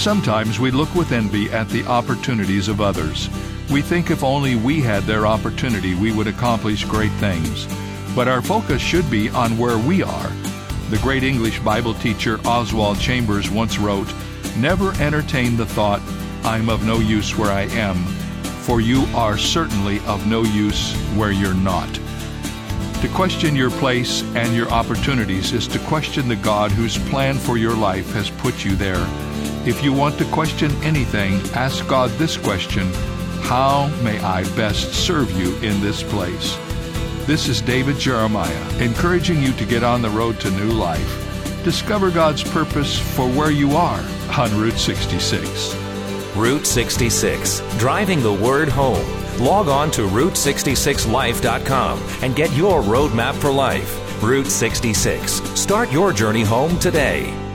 Sometimes we look with envy at the opportunities of others. We think if only we had their opportunity, we would accomplish great things. But our focus should be on where we are. The great English Bible teacher Oswald Chambers once wrote, Never entertain the thought, I'm of no use where I am, for you are certainly of no use where you're not. To question your place and your opportunities is to question the God whose plan for your life has put you there. If you want to question anything, ask God this question How may I best serve you in this place? This is David Jeremiah, encouraging you to get on the road to new life. Discover God's purpose for where you are on Route 66. Route 66, driving the word home. Log on to Route66Life.com and get your roadmap for life. Route 66. Start your journey home today.